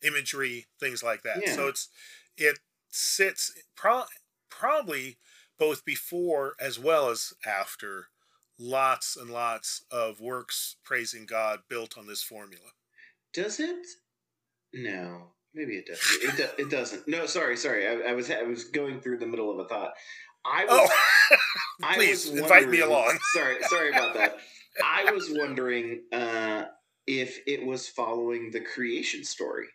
B: imagery, things like that. Yeah. So it's it sits pro- probably both before as well as after lots and lots of works praising God built on this formula.
A: Does it? No, maybe it doesn't. It, do, it doesn't. No, sorry, sorry. I, I, was I was going through the middle of a thought. I was,
B: oh, please invite me along.
A: sorry, sorry about that. I was wondering uh, if it was following the creation story.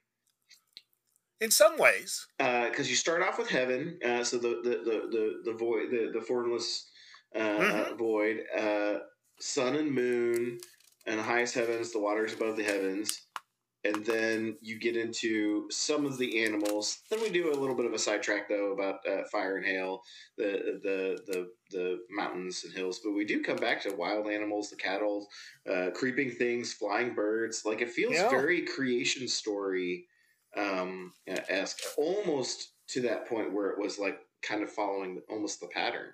B: In some ways,
A: because uh, you start off with heaven, uh, so the the the the, the void, the the formless uh, mm-hmm. void, uh, sun and moon, and the highest heavens, the waters above the heavens. And then you get into some of the animals. Then we do a little bit of a sidetrack though about uh, fire and hail, the, the the the mountains and hills. But we do come back to wild animals, the cattle, uh, creeping things, flying birds. Like it feels yeah. very creation story um, esque, almost to that point where it was like kind of following almost the pattern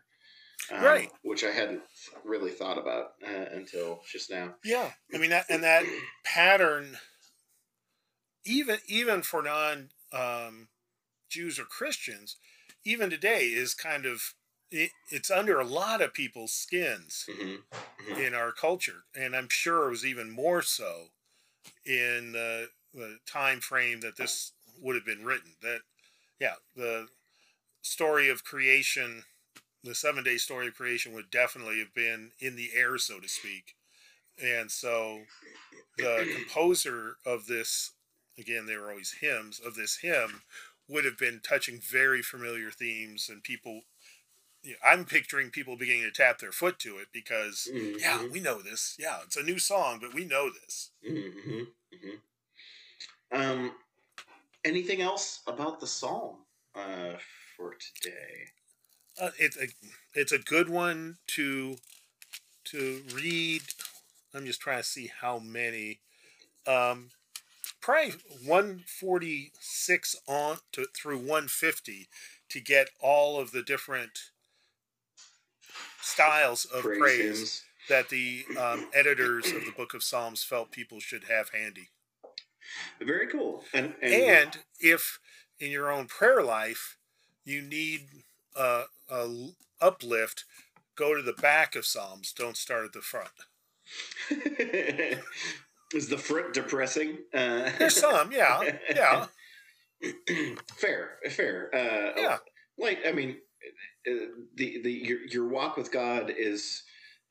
B: um, right?
A: Which I hadn't really thought about uh, until just now.
B: Yeah, I mean that and that pattern, even even for non um, Jews or Christians, even today is kind of it, it's under a lot of people's skins mm-hmm. Mm-hmm. in our culture, and I'm sure it was even more so in the, the time frame that this would have been written. That yeah, the story of creation the seven day story of creation would definitely have been in the air, so to speak. And so the composer of this again, they were always hymns of this hymn, would have been touching very familiar themes, and people. You know, I'm picturing people beginning to tap their foot to it because,
A: Mhm.
B: yeah, we know this. Yeah, it's a new song, but we know this.
A: hmm hmm Um, anything else about the psalm uh, for today?
B: Uh, it's a it's a good one to to read. I'm just trying to see how many. Um, probably 146 on to through 150 to get all of the different styles of praise,
A: Praise
B: that the um, editors of the Book of Psalms felt people should have handy.
A: Very cool. And and,
B: And if in your own prayer life you need a, a l- uplift, go to the back of Psalms. Don't start at the front.
A: is the front depressing? Uh,
B: There's some, yeah, yeah,
A: fair, fair. Uh,
B: yeah.
A: like I mean, uh, the the your your walk with God is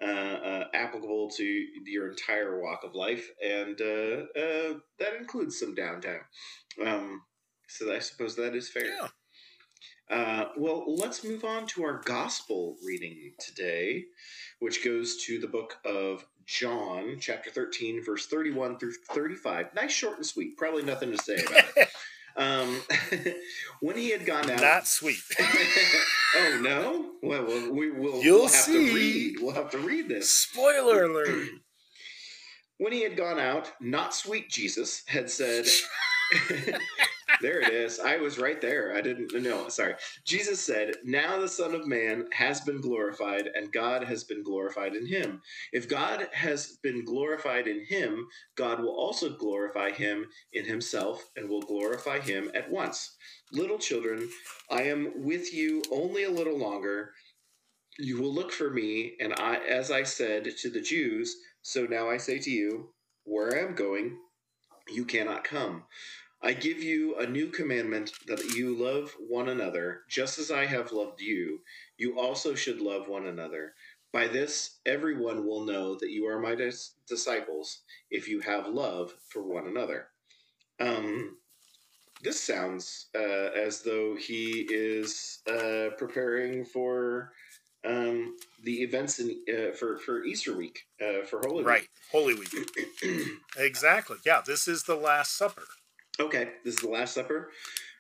A: uh, uh, applicable to your entire walk of life, and uh, uh, that includes some downtime. Um, so I suppose that is fair.
B: Yeah.
A: Uh, well, let's move on to our gospel reading today, which goes to the book of John, chapter 13, verse 31 through 35. Nice, short, and sweet. Probably nothing to say about it. Um, when he had gone out.
B: Not sweet.
A: oh, no? Well, well we, will
B: You'll
A: we'll have
B: see.
A: to read. We'll have to read this.
B: Spoiler alert.
A: When he had gone out, not sweet Jesus had said, There it is. I was right there. I didn't know. Sorry. Jesus said, Now the Son of Man has been glorified, and God has been glorified in him. If God has been glorified in him, God will also glorify him in himself, and will glorify him at once. Little children, I am with you only a little longer. You will look for me, and I, as I said to the Jews, so now I say to you, where I am going, you cannot come. I give you a new commandment that you love one another, just as I have loved you. You also should love one another. By this, everyone will know that you are my dis- disciples if you have love for one another. Um, this sounds uh, as though he is uh, preparing for um, the events in uh, for for Easter week uh, for Holy
B: Right. Holy Week.
A: Week.
B: Exactly. Yeah, this is the Last Supper.
A: Okay, this is the Last Supper.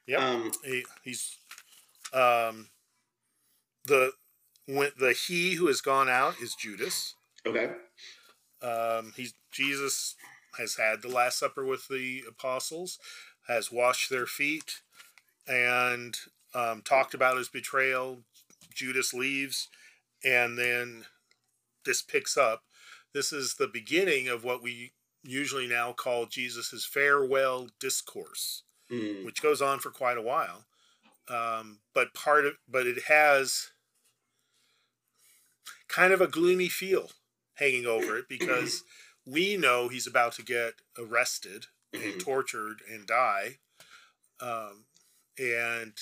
B: Yeah,
A: Um,
B: He, he's um the when the he who has gone out is Judas.
A: okay.
B: Um, he's Jesus has had the Last Supper with the apostles, has washed their feet, and um, talked about his betrayal. Judas leaves, and then this picks up. This is the beginning of what we usually now call Jesus' farewell discourse
A: Mm,
B: which goes on for quite a while. Um, but part of, but it has kind of a gloomy feel hanging over it because we know he's about to get arrested and
A: Mhm.
B: tortured and die, um, and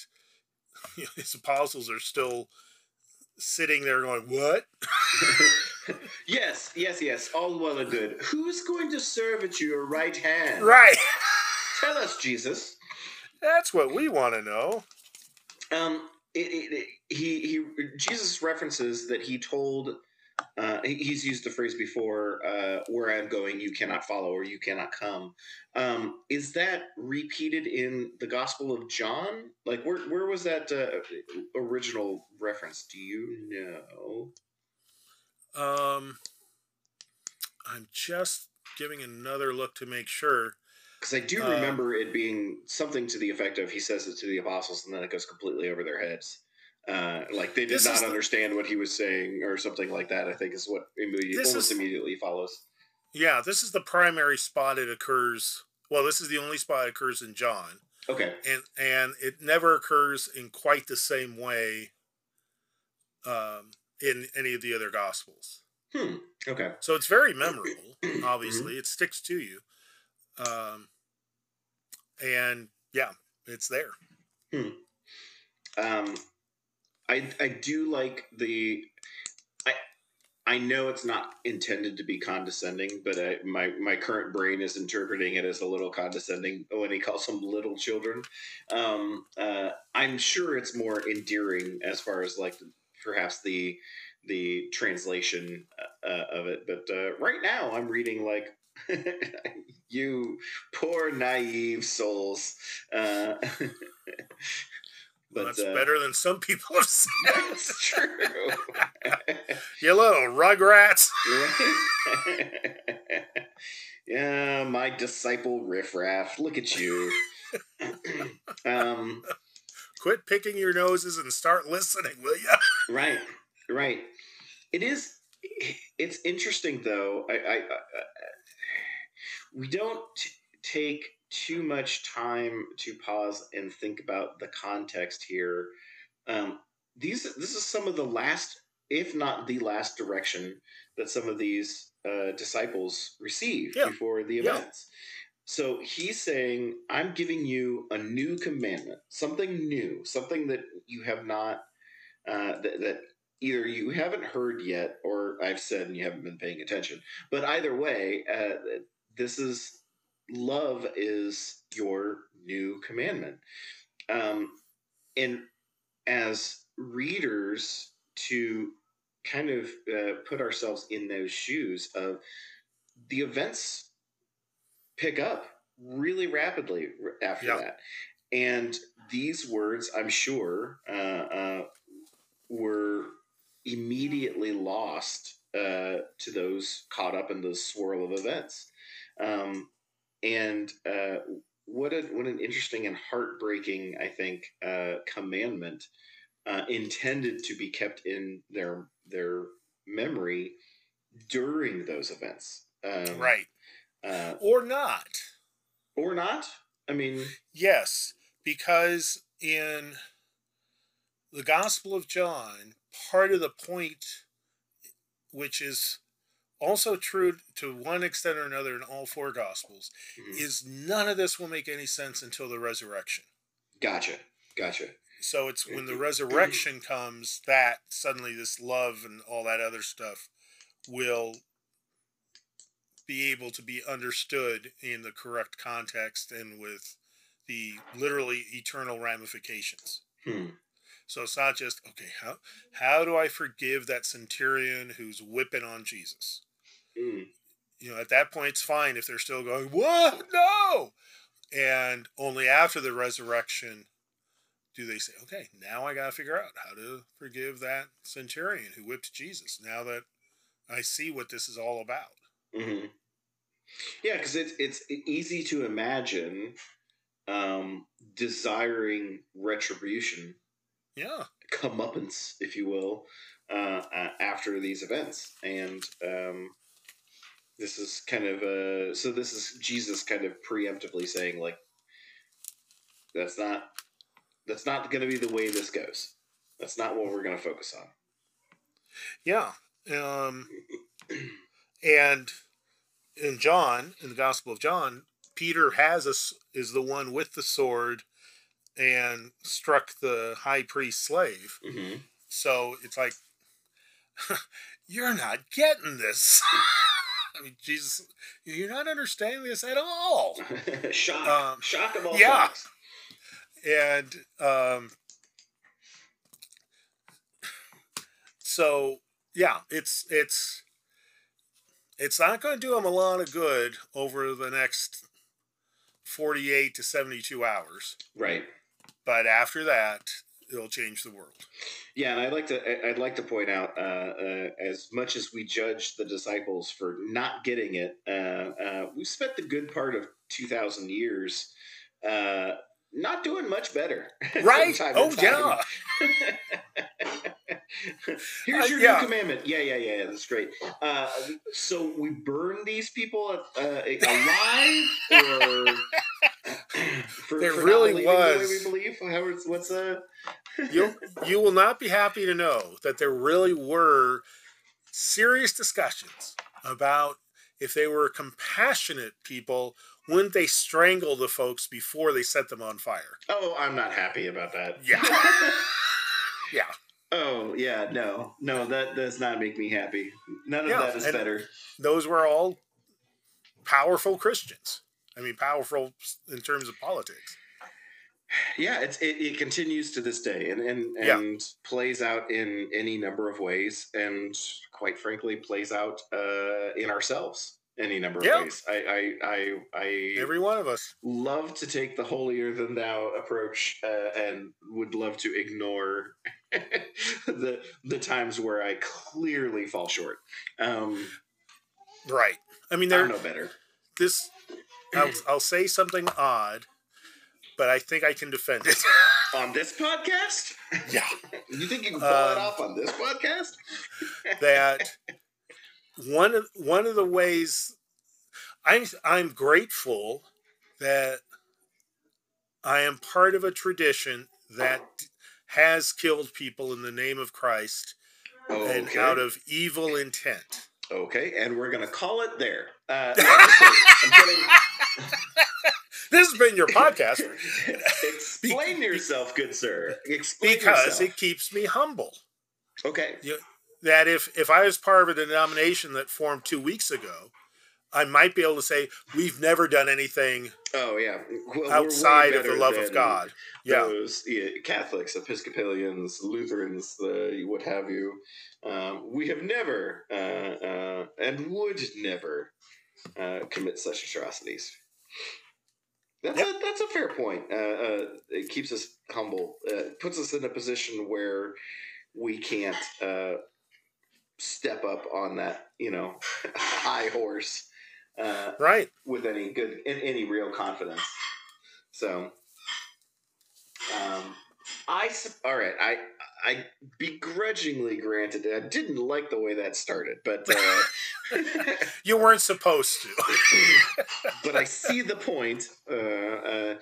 B: you know, his apostles are still sitting there going, "What?"
A: yes, yes, yes. All well and good. Who's going to serve at your right hand?
B: Right.
A: Tell us, Jesus.
B: That's what we want to know.
A: Um, it, it, it- he he Jesus references that he told. Uh, he's used the phrase before, uh, "Where I'm going, you cannot follow, or you cannot come." Um, is that repeated in the Gospel of John? Like, where where was that uh, original reference? Do you know?
B: Um, I'm just giving another look to make sure.
A: Because I do
B: Um,
A: remember it being something to the effect of he says it to the apostles, and then it goes completely over their heads. Uh, like they did not
B: the-
A: understand what he was saying, or something like that. I think is what immediately, almost
B: is-
A: immediately follows.
B: Yeah, this is the primary spot it occurs. Well, this is the only spot it occurs in John,
A: Okay,
B: and and it never occurs in quite the same way um, in any of the other Gospels.
A: hmm. Okay,
B: So it's very memorable. Obviously, it sticks to you, um, and yeah, it's there. Hmm.
A: um, I I do like the. I I know it's not intended to be condescending, but I, my my current brain is interpreting it as a little condescending when he calls them little children. Um, uh, I'm sure it's more endearing as far as like perhaps the the translation uh, of it. But uh, right now, I'm reading like you poor naive souls. Uh,
B: but that's uh, better than some people have said.
A: That's true.
B: you little rugrats.
A: yeah, my disciple riffraff. Look at you. um,
B: Quit picking your noses and start listening, will you?
A: Right, right. It is. It's interesting though. I, I, I we don't t- take too much time to pause and think about the context here. Um, these this is some of the last, if not the last, direction that some of these uh, disciples receive yeah. before the events. Yeah. So he's saying, "I'm giving you a new commandment, something new, something that you have not uh, that, that either you haven't heard yet, or I've said and you haven't been paying attention. But either way, uh, this is love is your new commandment. Um, and as readers, to kind of uh, put ourselves in those shoes of the events pick up really rapidly after yep. that. And these words, I'm sure, uh, uh, were immediately lost uh, to those caught up in the swirl of events. Um, and uh, what a what an interesting and heartbreaking, I think, uh, commandment uh, intended to be kept in their their memory during those events,
B: um, right? Uh, or not,
A: or not. I mean,
B: yes, because in the Gospel of John, part of the point, which is also true to one extent or another in all four gospels mm-hmm. is none of this will make any sense until the resurrection
A: gotcha gotcha
B: so it's when the resurrection comes that suddenly this love and all that other stuff will be able to be understood in the correct context and with the literally eternal ramifications
A: hmm.
B: So it's not just okay how how do i forgive that centurion who's whipping on jesus
A: Mm.
B: You know, at that point, it's fine if they're still going, "What? No!" And only after the resurrection do they say, "Okay, now I got to figure out how to forgive that centurion who whipped Jesus." Now that I see what this is all about.
A: Mm-hmm. Yeah, because it's it's easy to imagine um, desiring retribution.
B: Yeah,
A: comeuppance, if you will, uh, uh, after these events, and um, this is kind of uh so this is jesus kind of preemptively saying like that's not that's not going to be the way this goes. That's not what we're going to focus on.
B: Yeah um and in john in the gospel of john peter has us is the one with the sword and struck the high priest slave
A: mm-hmm.
B: so it's like you're not getting this I mean, Jesus, you're not understanding this at all.
A: shock, um, shock of all yeah. Shocks.
B: And um, so, yeah, it's it's it's not going to do him a lot of good over the next 48 to 72 hours.
A: Right.
B: But after that, it'll change the world.
A: Yeah, and I'd like to I'd like to point out uh, uh, as much as we judge the disciples for not getting it, uh, uh we spent the good part of two thousand years uh, not doing much better.
B: Right? oh yeah.
A: Here's uh, your yeah. new commandment. Yeah, yeah, yeah, That's great. so we burn these people alive, or
B: for, there for really was.
A: The way we believe. What's uh
B: you you will not be happy to know that there really were serious discussions about if they were compassionate people, wouldn't they strangle the folks before they set them on fire?
A: Oh, I'm not happy about that.
B: Yeah. yeah.
A: Oh yeah, no, no, that does not make me happy. None of
B: Yeah,
A: that is better.
B: Those were all powerful Christians. I mean, powerful in terms of politics.
A: Yeah, it's it, it continues to this day, and and
B: Yeah.
A: plays out in any number of ways, and quite frankly, plays out uh, in ourselves any number of
B: Yeah.
A: ways. I I I, I
B: Every one of us.
A: love to take the holier than thou approach, uh, and would love to ignore the the times where I clearly fall short. Um,
B: Right. I mean,
A: I
B: there.
A: know better.
B: This. I'll, I'll say something odd, but I think I can defend it.
A: On this podcast,
B: yeah.
A: you think you can pull it
B: Um,
A: off on this podcast?
B: that one of one of the ways I'm I'm grateful that I am part of a tradition that has killed people in the name of Christ and out of evil intent.
A: Okay, and we're gonna call it there. Uh, no, just kidding. I'm kidding.
B: This has been your podcast
A: Explain yourself, good sir. Explain
B: because
A: yourself.
B: it keeps me humble.
A: okay.
B: That if if I was part of a denomination that formed two weeks ago, I might be able to say we've never done anything
A: Oh yeah. Well,
B: outside of the love of God. Yeah.
A: Those yeah, Catholics, Episcopalians, Lutherans, uh, what have you. Um, we have never uh, uh, and would never uh, commit such atrocities. That's
B: Yep.
A: a that's a fair point. Uh, uh, it keeps us humble. Uh, puts us in a position where we can't uh, step up on that, you know, high horse uh,
B: Right.
A: with any good in any real confidence. So, um, I all right. I I begrudgingly granted. I didn't like the way that started, but uh,
B: You weren't supposed to.
A: but I see the point. Uh, uh,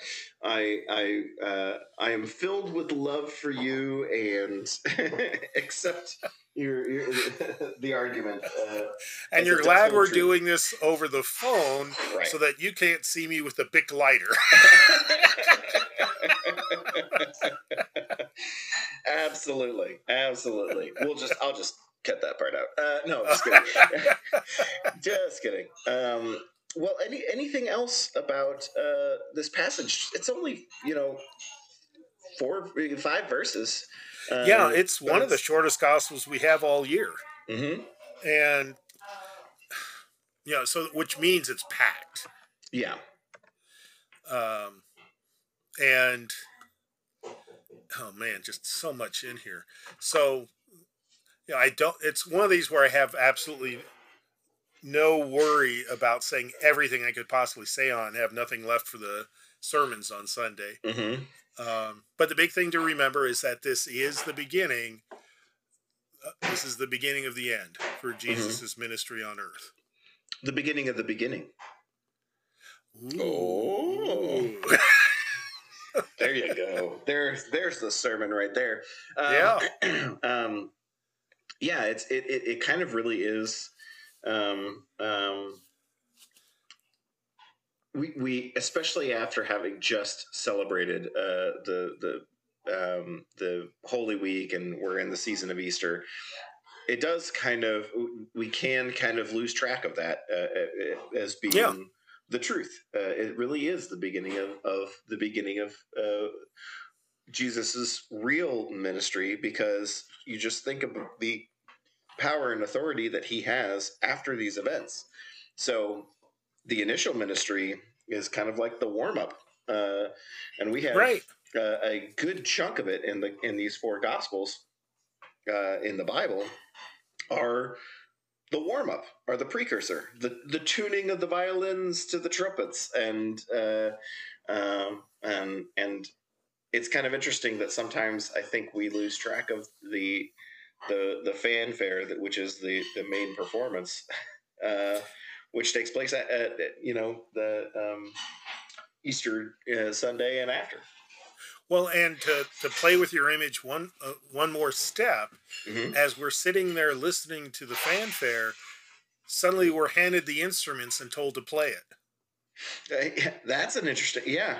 A: I I uh, I am filled with love for you and accept your, your the argument. Uh,
B: And you're glad we're
A: true.
B: doing this over the phone
A: right.
B: so that you can't see me with a big lighter.
A: absolutely, absolutely. We'll just I'll just cut that part out. Uh, no, just kidding. just kidding. Um, well, any anything else about uh, this passage? It's only you know four, five verses.
B: Yeah, it's
A: but
B: one of the shortest gospels we have all year.
A: Mhm.
B: And you know, so which means it's packed.
A: Yeah.
B: Um and oh man, just so much in here. So yeah, I don't it's one of these where I have absolutely no worry about saying everything I could possibly say on, have nothing left for the sermons on Sunday.
A: hmm
B: Um, but the big thing to remember is that this is the beginning. Uh, this is the beginning of the end for Jesus' ministry on earth.
A: The beginning of the beginning.
B: Ooh.
A: Oh. There you go. There's there's the sermon right there. Um,
B: Yeah.
A: um, yeah. It's it, it it kind of really is. Um, um, we we especially after having just celebrated uh, the the um, the Holy Week and we're in the season of Easter. It does kind of we can kind of lose track of that uh, uh, as being
B: Yeah.
A: the truth. Uh, it really is the beginning of, of the beginning of uh, Jesus's real ministry because you just think of the power and authority that he has after these events. So the initial ministry is kind of like the warm up, uh, and we have
B: Right.
A: uh, a good chunk of it in the in these four gospels uh, in the Bible are the warm up or the precursor, the the tuning of the violins to the trumpets, and uh, um, and and it's kind of interesting that sometimes I think we lose track of the the the fanfare that which is the the main performance, uh, which takes place at, at you know the um, Easter uh, Sunday and after.
B: Well, and to, to play with your image one uh, one more step,
A: Mhm.
B: as we're sitting there listening to the fanfare, suddenly we're handed the instruments and told to play it.
A: Uh, yeah, That's an interesting. Yeah,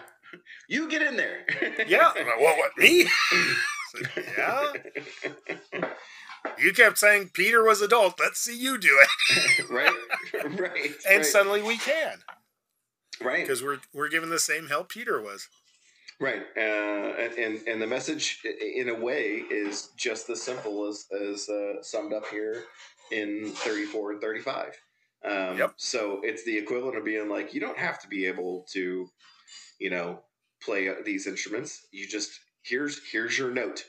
A: you get in there.
B: Yeah. well, what me? Said, yeah. You kept saying Peter was adult. Let's see you do it.
A: right, right,
B: and
A: right.
B: suddenly we can
A: right,
B: because we're we're given the same help Peter was.
A: right, uh, and, and and the message, in a way, is just as simple as as uh, summed up here in thirty four and thirty five. Um,
B: Yep.
A: So it's the equivalent of being like, you don't have to be able to, you know, play uh, these instruments. You just here's here's your note.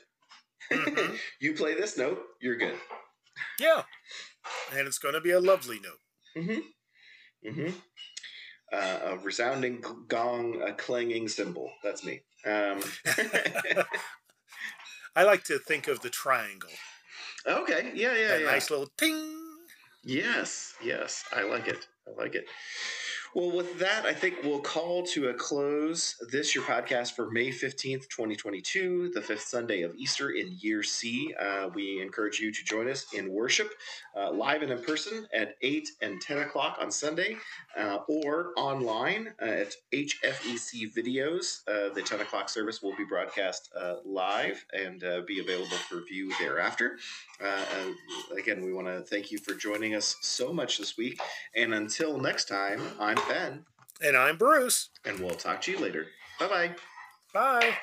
B: Mhm.
A: you play this note, you're good.
B: Yeah, and it's going to be a lovely note.
A: Mm-hmm. Mm-hmm. Uh, a resounding gong, a clanging cymbal. That's me. Um,
B: I like to think of the triangle.
A: okay. Yeah. Yeah.
B: that
A: yeah.
B: nice little ting.
A: Yes. Yes. I like it. I like it. Well, with that, I think we'll call to a close this your podcast for May 15th, 2022, the fifth Sunday of Easter in year C. Uh, we encourage you to join us in worship uh, live and in person at 8 and 10 o'clock on Sunday uh, or online uh, at HFEC Videos. Uh, the 10 o'clock service will be broadcast uh, live and be available for view thereafter. Again, we want to thank you for joining us so much this week. And until next time, I'm Ben,
B: And I'm Bruce.
A: and we'll talk to you later. Bye bye.
B: Bye.